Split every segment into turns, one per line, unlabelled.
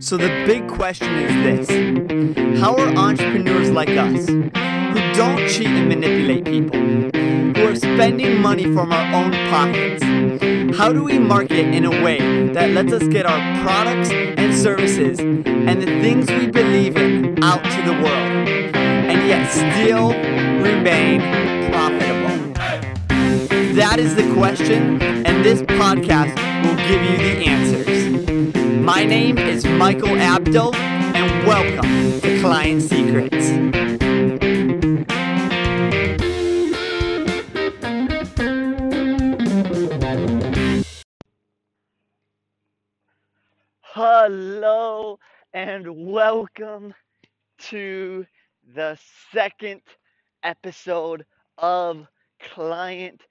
So the big question is this How are entrepreneurs like us, who don't cheat and manipulate people, who are spending money from our own pockets, how do we market in a way that lets us get our products and services and the things we believe in out to the world, and yet still remain profitable? That is the question, and this podcast will give you the answers. My name is Michael Abdul, and welcome to Client Secrets. Hello, and welcome to the second episode of Client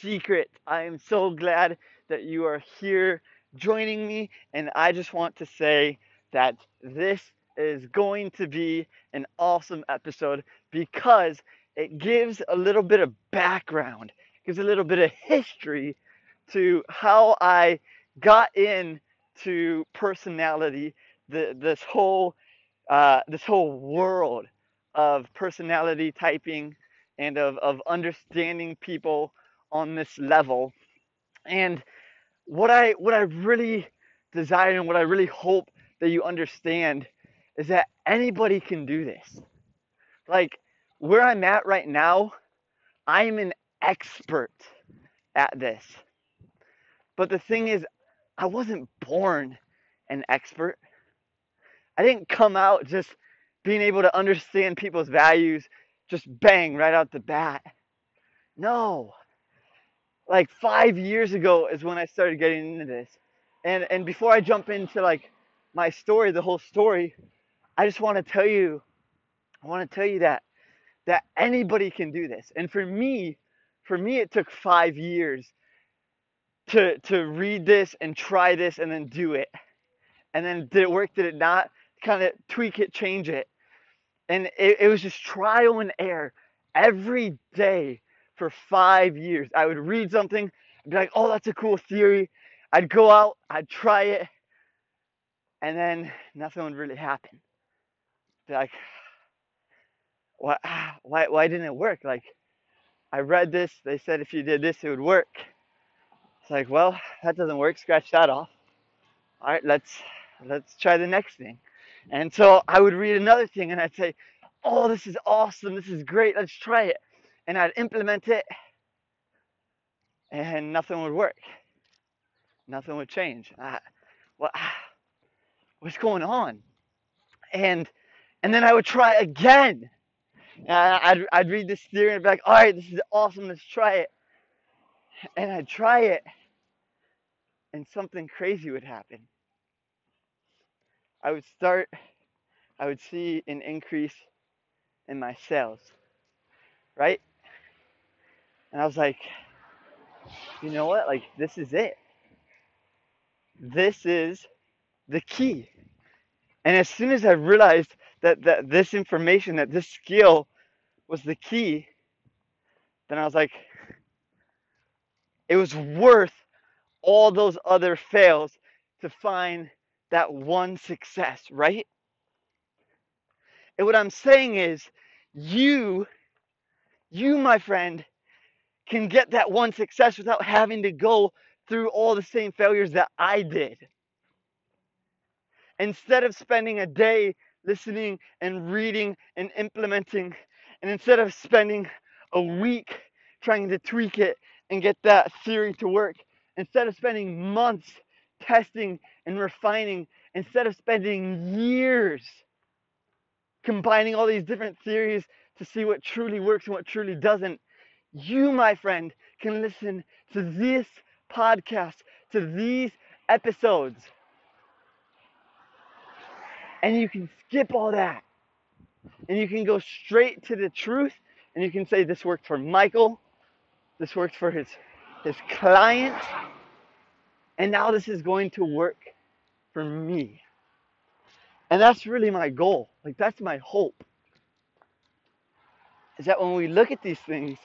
Secret. I am so glad that you are here joining me, and I just want to say that this is going to be an awesome episode because it gives a little bit of background, gives a little bit of history to how I got into personality, the, this whole uh, this whole world of personality typing and of, of understanding people on this level. And what I what I really desire and what I really hope that you understand is that anybody can do this. Like where I'm at right now, I'm an expert at this. But the thing is, I wasn't born an expert. I didn't come out just being able to understand people's values just bang right out the bat. No. Like 5 years ago is when I started getting into this. And and before I jump into like my story, the whole story, I just want to tell you I want to tell you that that anybody can do this. And for me, for me it took 5 years to to read this and try this and then do it. And then did it work? Did it not? Kind of tweak it, change it. And it, it was just trial and error every day for five years. I would read something, be like, oh, that's a cool theory. I'd go out, I'd try it, and then nothing would really happen. Be like, why, why, why didn't it work? Like, I read this, they said if you did this, it would work. It's like, well, that doesn't work. Scratch that off. All right, let's let's try the next thing. And so I would read another thing and I'd say, oh, this is awesome. This is great. Let's try it. And I'd implement it and nothing would work. Nothing would change. I, what, what's going on? And and then I would try again. I'd, I'd read this theory and be like, all right, this is awesome. Let's try it. And I'd try it and something crazy would happen. I would start, I would see an increase in my sales, right? And I was like, you know what? Like, this is it. This is the key. And as soon as I realized that, that this information, that this skill was the key, then I was like, it was worth all those other fails to find that one success, right? And what I'm saying is, you, you, my friend, can get that one success without having to go through all the same failures that I did. Instead of spending a day listening and reading and implementing, and instead of spending a week trying to tweak it and get that theory to work, instead of spending months testing and refining, instead of spending years combining all these different theories to see what truly works and what truly doesn't, you, my friend, can listen to this podcast, to these episodes. And you can skip all that. And you can go straight to the truth and you can say, This worked for Michael. This worked for his, his client. And now this is going to work for me. And that's really my goal. Like, that's my hope. Is that when we look at these things,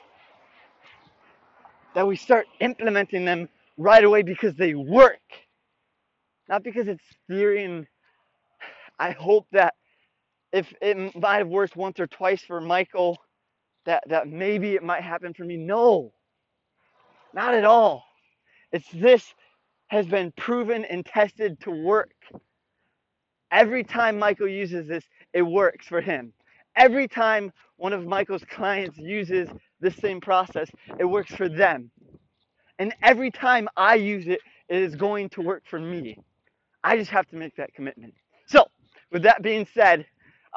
that we start implementing them right away because they work. Not because it's theory and I hope that if it might have worked once or twice for Michael, that, that maybe it might happen for me. No, not at all. It's this has been proven and tested to work. Every time Michael uses this, it works for him. Every time one of Michael's clients uses this same process, it works for them. And every time I use it, it is going to work for me. I just have to make that commitment. So, with that being said,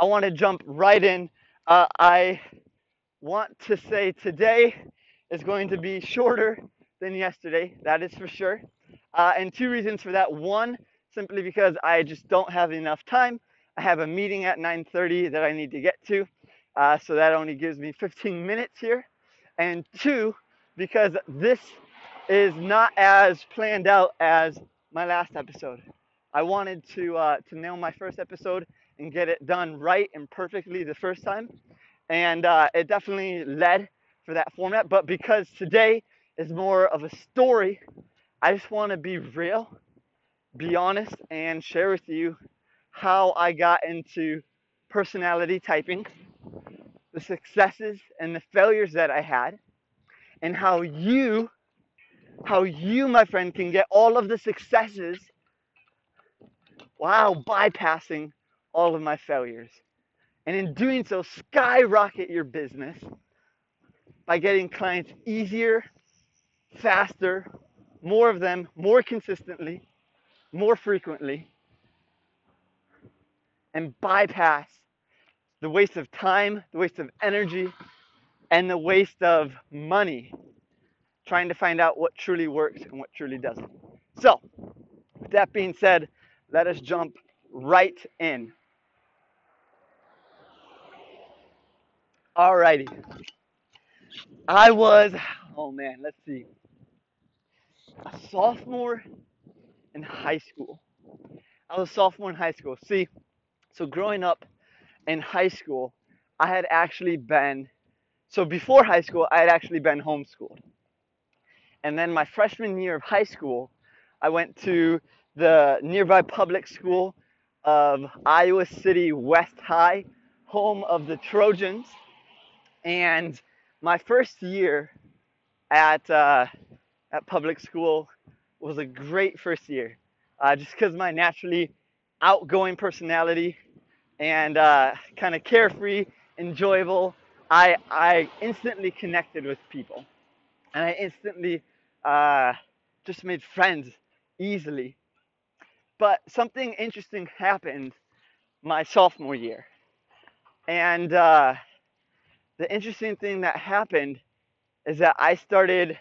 I want to jump right in. Uh, I want to say today is going to be shorter than yesterday, that is for sure. Uh, and two reasons for that. One, simply because I just don't have enough time. I have a meeting at 9:30 that I need to get to, uh, so that only gives me 15 minutes here. And two, because this is not as planned out as my last episode. I wanted to uh, to nail my first episode and get it done right and perfectly the first time, and uh, it definitely led for that format. But because today is more of a story, I just want to be real, be honest, and share with you how I got into personality typing, the successes and the failures that I had, and how you how you, my friend, can get all of the successes while bypassing all of my failures. And in doing so, skyrocket your business by getting clients easier, faster, more of them, more consistently, more frequently, and bypass the waste of time, the waste of energy, and the waste of money trying to find out what truly works and what truly doesn't. So, with that being said, let us jump right in. Alrighty. I was, oh man, let's see, a sophomore in high school. I was a sophomore in high school. See, so growing up in high school, I had actually been, so before high school, I had actually been homeschooled. And then my freshman year of high school, I went to the nearby public school of Iowa City West High, home of the Trojans. And my first year at, uh, at public school was a great first year, uh, just because my naturally outgoing personality and uh, kind of carefree, enjoyable, I, I instantly connected with people. And I instantly uh, just made friends easily. But something interesting happened my sophomore year. And uh, the interesting thing that happened is that I started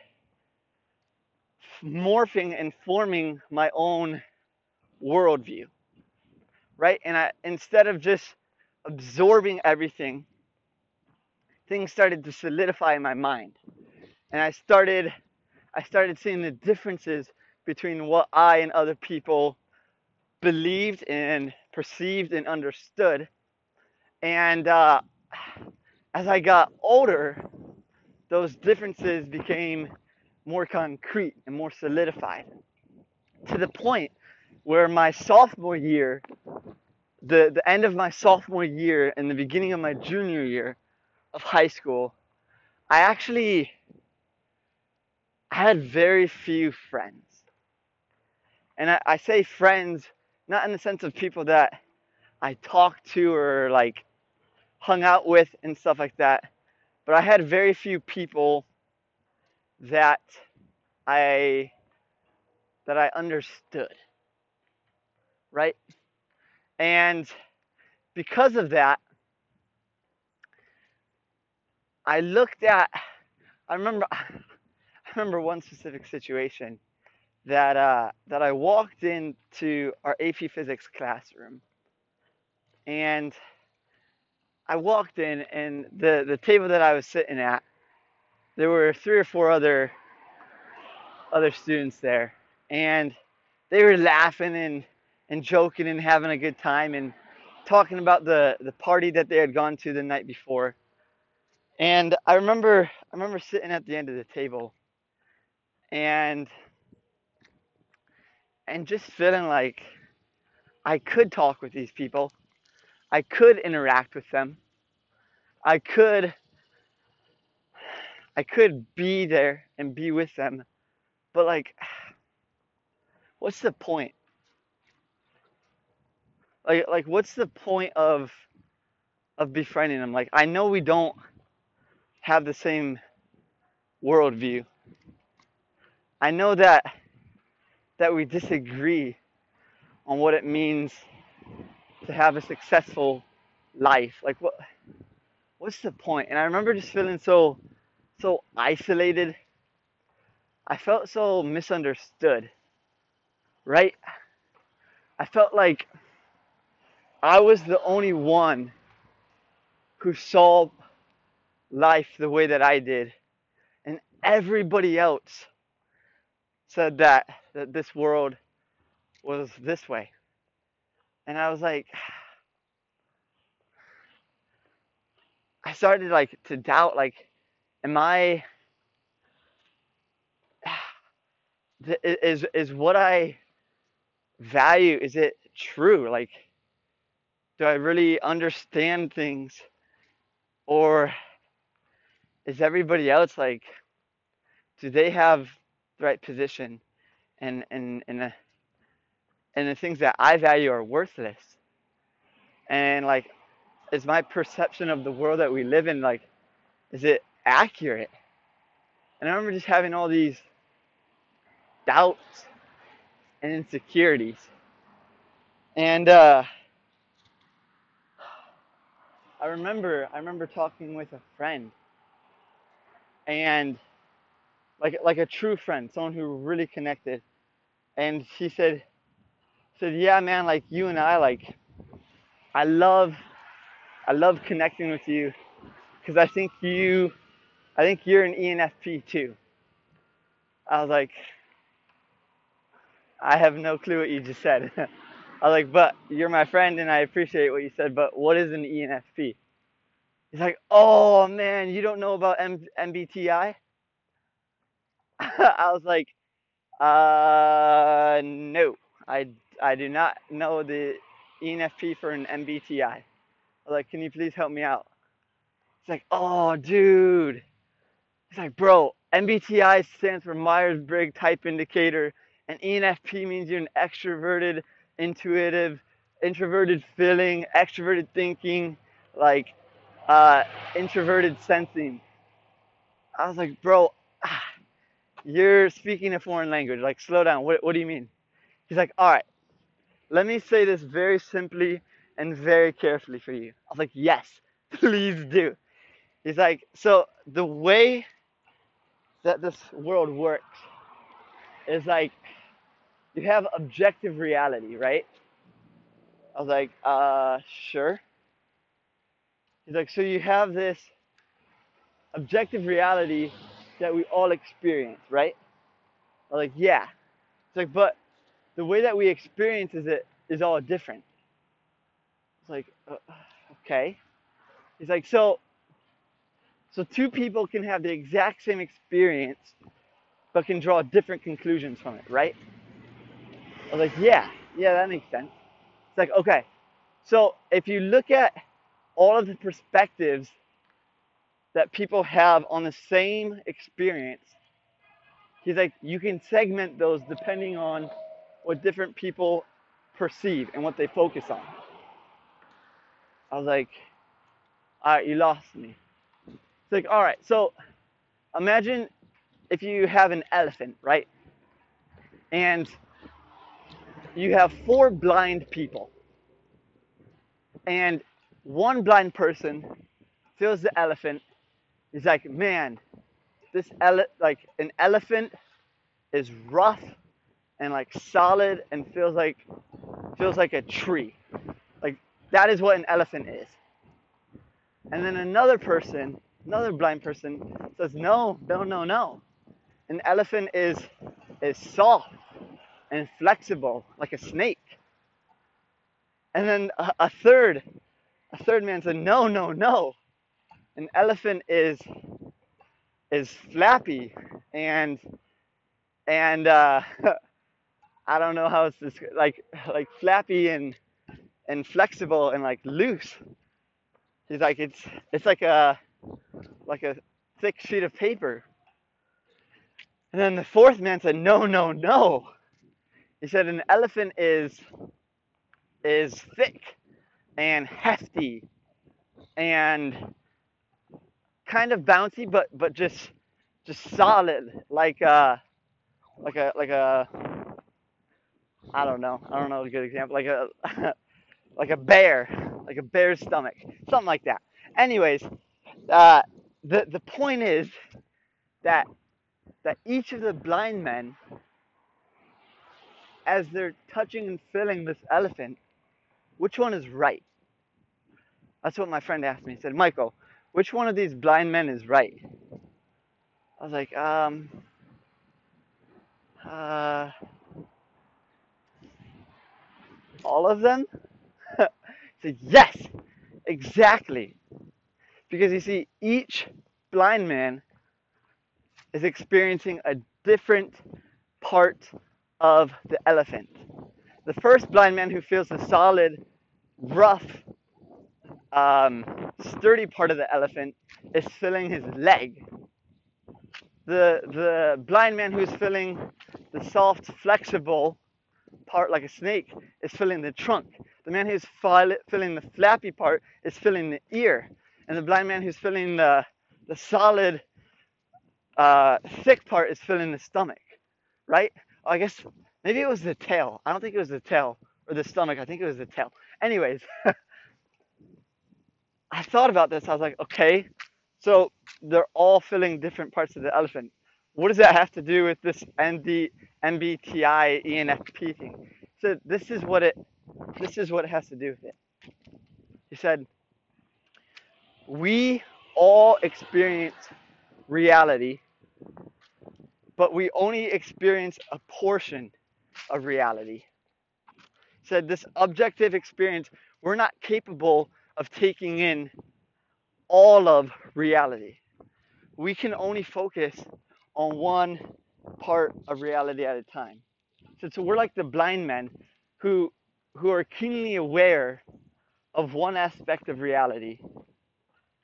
morphing and forming my own worldview, right? And I, instead of just absorbing everything, things started to solidify in my mind. And I started I started seeing the differences between what I and other people believed and perceived and understood. And uh, as I got older, those differences became more concrete and more solidified to the point where my sophomore year, the, the end of my sophomore year and the beginning of my junior year of high school, I actually had very few friends. And I, I say friends not in the sense of people that I talked to or like hung out with and stuff like that, but I had very few people that I that I understood. Right? And because of that, I looked at I remember I remember one specific situation that uh, that I walked into our AP Physics classroom, and I walked in, and the the table that I was sitting at, there were three or four other other students there, and they were laughing and and joking and having a good time and talking about the the party that they had gone to the night before. And I remember I remember sitting at the end of the table and and just feeling like I could talk with these people I could interact with them. I could I could be there and be with them. But like what's the point? Like like what's the point of of befriending them? Like I know we don't have the same worldview. I know that that we disagree on what it means to have a successful life. Like what what's the point? And I remember just feeling so so isolated. I felt so misunderstood. Right? I felt like I was the only one who saw life the way that I did. And everybody else said that that this world was this way. And I was like I started like to doubt like am I is is what I value is it true like do I really understand things? Or is everybody else like do they have the right position? And and and the, and the things that I value are worthless. And like is my perception of the world that we live in like is it accurate? And I remember just having all these doubts and insecurities. And uh I remember I remember talking with a friend and like like a true friend, someone who really connected. And she said said, "Yeah, man, like you and I like I love I love connecting with you cuz I think you I think you're an ENFP too." I was like I have no clue what you just said. I was like, but you're my friend and I appreciate what you said, but what is an ENFP? He's like, oh man, you don't know about M- MBTI? I was like, uh, no, I, I do not know the ENFP for an MBTI. I was like, can you please help me out? He's like, oh, dude. He's like, bro, MBTI stands for Myers Briggs Type Indicator, and ENFP means you're an extroverted intuitive, introverted feeling, extroverted thinking, like uh, introverted sensing. I was like, bro, ah, you're speaking a foreign language. Like, slow down. What, what do you mean? He's like, all right, let me say this very simply and very carefully for you. I was like, yes, please do. He's like, so the way that this world works is like you have objective reality, right? I was like, uh, sure. He's like, so you have this objective reality that we all experience, right? I was like, yeah. It's like, but the way that we experience it is all different. It's like, uh, okay. He's like, so, so two people can have the exact same experience, but can draw different conclusions from it, right? I was like, yeah, yeah, that makes sense. It's like, okay, so if you look at all of the perspectives that people have on the same experience, he's like, you can segment those depending on what different people perceive and what they focus on. I was like, all right, you lost me. It's like, all right, so imagine if you have an elephant, right? And you have four blind people. And one blind person feels the elephant. He's like, man, this ele- like an elephant is rough and like solid and feels like feels like a tree. Like that is what an elephant is. And then another person, another blind person says, no, no, no, no. An elephant is is soft and flexible like a snake. And then a, a third, a third man said, no, no, no. An elephant is is flappy and and uh, I don't know how it's this like like flappy and and flexible and like loose. He's like it's it's like a like a thick sheet of paper. And then the fourth man said, "No, no, no." He said an elephant is is thick and hefty and kind of bouncy but but just just solid like uh like a like a I don't know. I don't know a good example. Like a like a bear, like a bear's stomach, something like that. Anyways, uh, the the point is that that each of the blind men, as they're touching and filling this elephant, which one is right? That's what my friend asked me. He said, Michael, which one of these blind men is right? I was like, um, uh, all of them? he said, yes, exactly. Because you see, each blind man is experiencing a different part of the elephant. The first blind man who feels the solid, rough, um, sturdy part of the elephant is filling his leg. The, the blind man who's feeling the soft, flexible part like a snake is filling the trunk. The man who's filling the flappy part is filling the ear. And the blind man who's filling the, the solid, uh, thick part is filling the stomach, right? I guess maybe it was the tail. I don't think it was the tail or the stomach. I think it was the tail. Anyways, I thought about this. I was like, okay, so they're all filling different parts of the elephant. What does that have to do with this ND, MBTI ENFP thing? So this is what it this is what it has to do with it. He said, we all experience reality, but we only experience a portion of reality. He said this objective experience, we're not capable of taking in all of reality. We can only focus on one part of reality at a time. So, so we're like the blind men who who are keenly aware of one aspect of reality,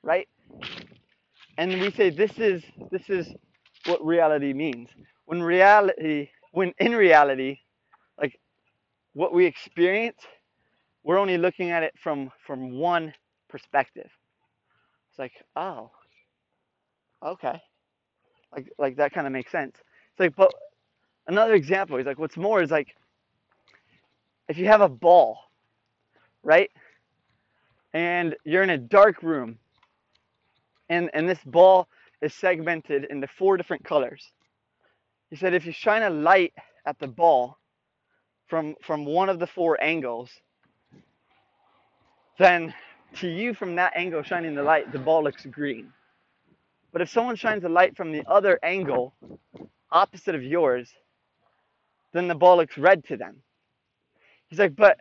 right? And we say this is this is what reality means. When reality when in reality, like what we experience, we're only looking at it from from one perspective. It's like, oh, okay. Like like that kind of makes sense. It's like, but another example, is like, what's more is like if you have a ball, right? And you're in a dark room, and, and this ball is segmented into four different colors. He said if you shine a light at the ball from, from one of the four angles, then to you from that angle shining the light, the ball looks green. But if someone shines a light from the other angle, opposite of yours, then the ball looks red to them. He's like, but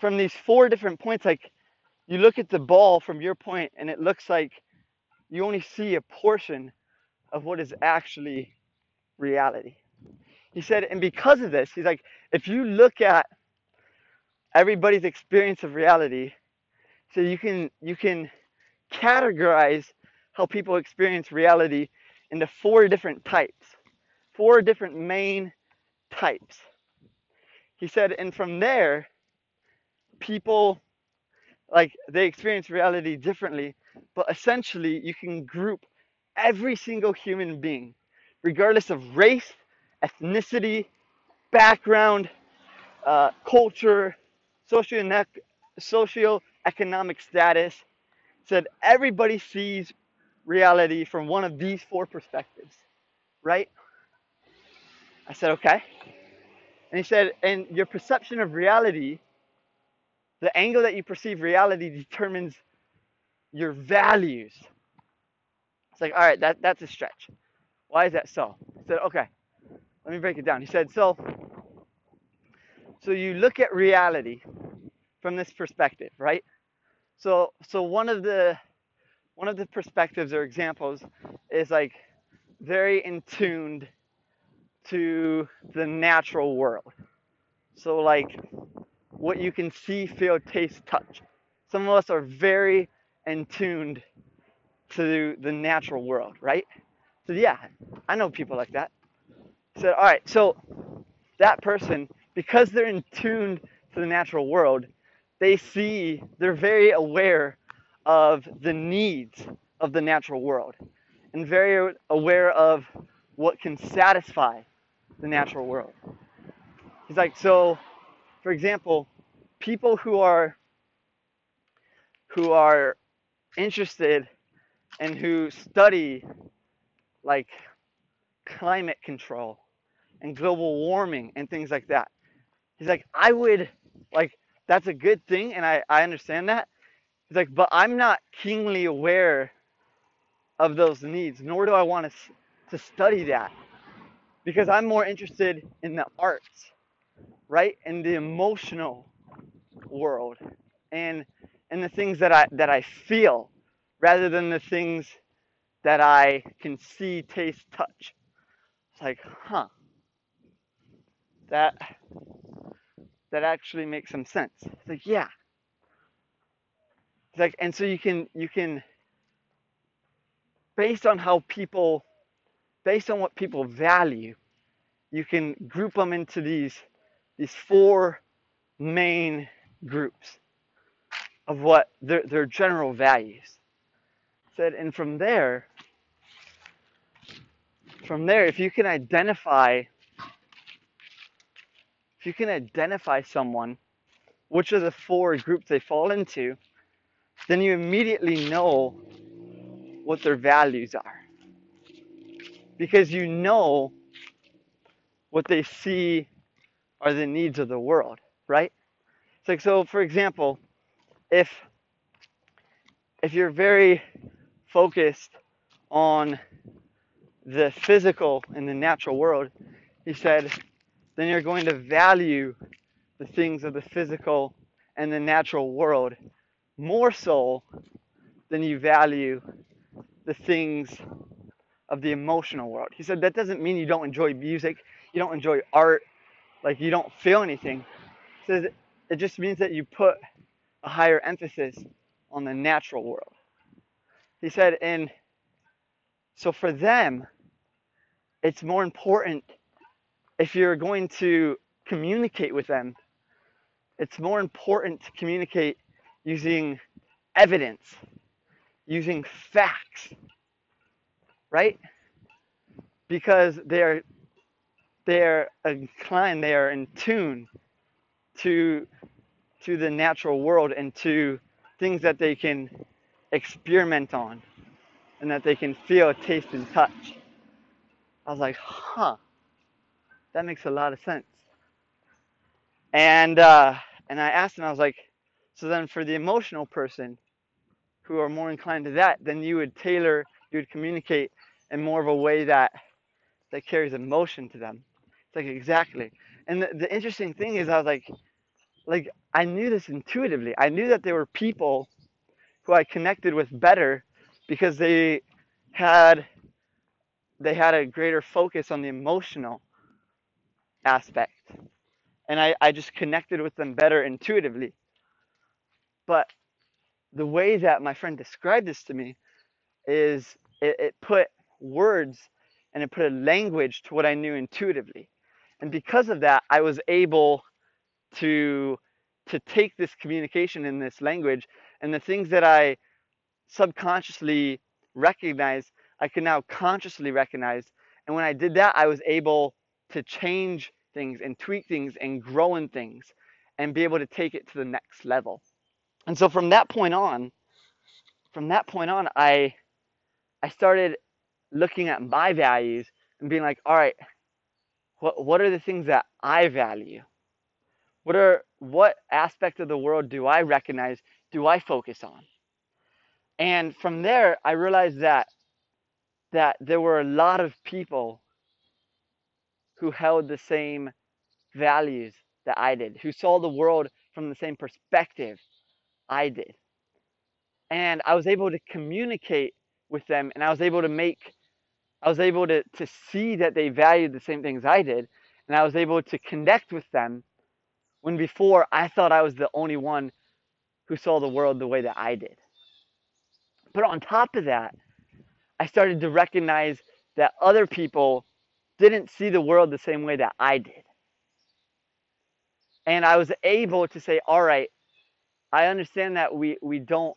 from these four different points, like you look at the ball from your point and it looks like you only see a portion of what is actually reality. He said, and because of this, he's like, if you look at everybody's experience of reality, so you can you can categorize how people experience reality into four different types, four different main types. He said, and from there, people like they experience reality differently, but essentially you can group every single human being, regardless of race, ethnicity, background, uh, culture, socio-economic status, said everybody sees reality from one of these four perspectives, right? I said, okay. And he said, and your perception of reality, the angle that you perceive reality determines your values. It's like, all right, that, that's a stretch. Why is that so? He said, okay, let me break it down. He said, so, so you look at reality from this perspective, right? So, so one of the one of the perspectives or examples is like very in tuned to the natural world. So like what you can see, feel, taste, touch. Some of us are very in tuned to the natural world, right? So yeah, I know people like that. said, all right, so that person, because they're in tuned to the natural world, they see, they're very aware of the needs of the natural world and very aware of what can satisfy the natural world. He's like, so, for example, people who are who are interested and who study like climate control and global warming and things like that. He's like, I would like that's a good thing and I, I understand that. He's like, but I'm not keenly aware of those needs, nor do I want to to study that because I'm more interested in the arts, right? In the emotional world and and the things that I that I feel rather than the things that I can see, taste, touch. It's like, huh. That that actually makes some sense. It's like, yeah. It's like and so you can you can based on how people based on what people value, you can group them into these these four main groups of what their, their general values. Said, and from there, from there, if you can identify, if you can identify someone, which of the four groups they fall into, then you immediately know what their values are. Because you know what they see are the needs of the world, right? It's like, so for example, if if you're very focused on the physical and the natural world, he said, then you're going to value the things of the physical and the natural world more so than you value the things of the emotional world. He said that doesn't mean you don't enjoy music, you don't enjoy art, like you don't feel anything. He says it just means that you put a higher emphasis on the natural world. He said, and so for them, it's more important if you're going to communicate with them, it's more important to communicate using evidence, using facts, right? Because they're they're inclined, they are in tune to to the natural world and to things that they can experiment on and that they can feel, taste, and touch. I was like, huh, that makes a lot of sense. And uh, and I asked him, I was like, so then for the emotional person who are more inclined to that, then you would tailor, you would communicate in more of a way that that carries emotion to them. It's like exactly. And the, the interesting thing is, I was like, like I knew this intuitively. I knew that there were people who I connected with better because they had they had a greater focus on the emotional aspect. And I, I just connected with them better intuitively. But the way that my friend described this to me is it, it put words and it put a language to what I knew intuitively. And because of that, I was able to to take this communication in this language and the things that I subconsciously recognized, I can now consciously recognize. And when I did that, I was able to change things and tweak things and grow in things and be able to take it to the next level. And so from that point on, from that point on, I I started looking at my values and being like, all right, what what are the things that I value? What are what aspect of the world do I recognize? Do I focus on? And from there, I realized that that there were a lot of people who held the same values that I did, who saw the world from the same perspective I did. And I was able to communicate with them and I was able to make I was able to, to see that they valued the same things I did, and I was able to connect with them when before I thought I was the only one who saw the world the way that I did. But on top of that, I started to recognize that other people didn't see the world the same way that I did. And I was able to say, all right, I understand that we, we don't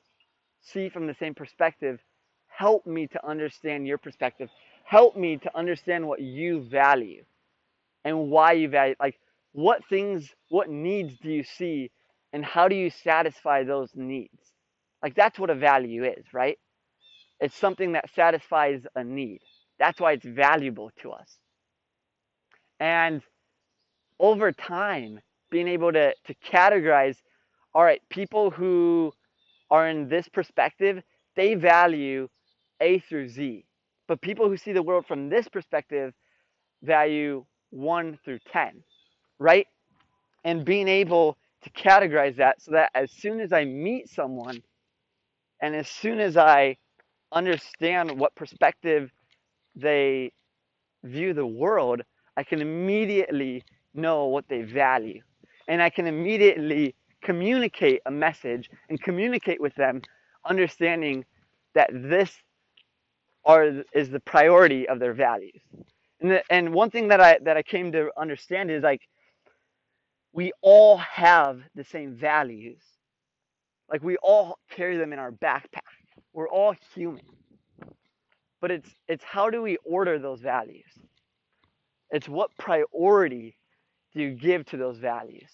see from the same perspective. Help me to understand your perspective. Help me to understand what you value and why you value. Like, what things, what needs do you see, and how do you satisfy those needs? Like, that's what a value is, right? It's something that satisfies a need. That's why it's valuable to us. And over time, being able to, to categorize all right, people who are in this perspective, they value A through Z. But people who see the world from this perspective value 1 through 10, right? And being able to categorize that so that as soon as I meet someone and as soon as I understand what perspective they view the world, I can immediately know what they value. And I can immediately communicate a message and communicate with them, understanding that this are, is the priority of their values. And, the, and one thing that I, that I came to understand is like, we all have the same values. Like we all carry them in our backpack. We're all human. But it's it's how do we order those values? It's what priority do you give to those values?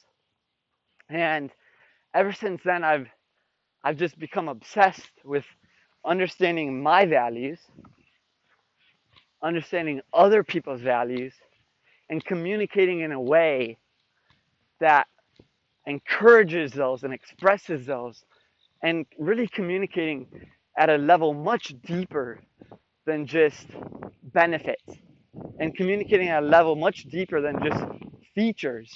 And ever since then I've I've just become obsessed with understanding my values, understanding other people's values, and communicating in a way that encourages those and expresses those and really communicating at a level much deeper than just benefits and communicating at a level much deeper than just features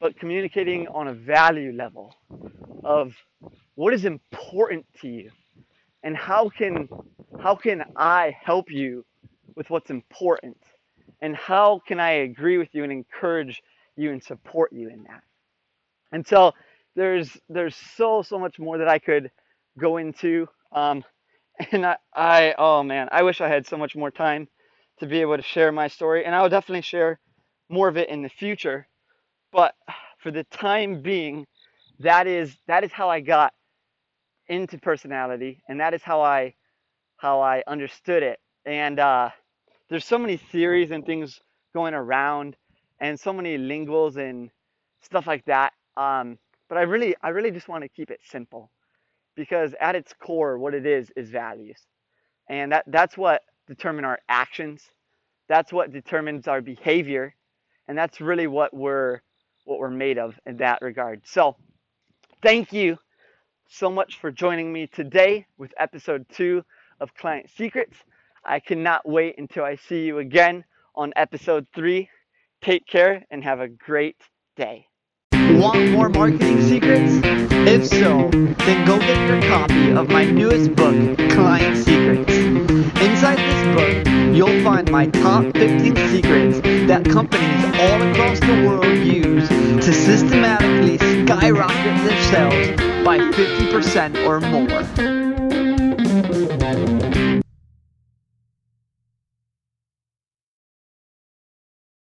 but communicating on a value level of what is important to you and how can how can I help you with what's important and how can I agree with you and encourage you and support you in that. And so there's there's so so much more that I could go into um, and I, I oh man I wish I had so much more time to be able to share my story and I will definitely share more of it in the future. But for the time being that is that is how I got into personality and that is how I how I understood it. And uh, there's so many theories and things going around and so many linguals and stuff like that um, but I really, I really just want to keep it simple because at its core, what it is is values, and that that's what determine our actions. That's what determines our behavior, and that's really what we're what we're made of in that regard. So, thank you so much for joining me today with episode two of Client Secrets. I cannot wait until I see you again on episode three. Take care and have a great day. Want more marketing secrets? If so, then go get your copy of my newest book, Client Secrets. Inside this book, you'll find my top 15 secrets that companies all across the world use to systematically skyrocket their sales by 50% or more.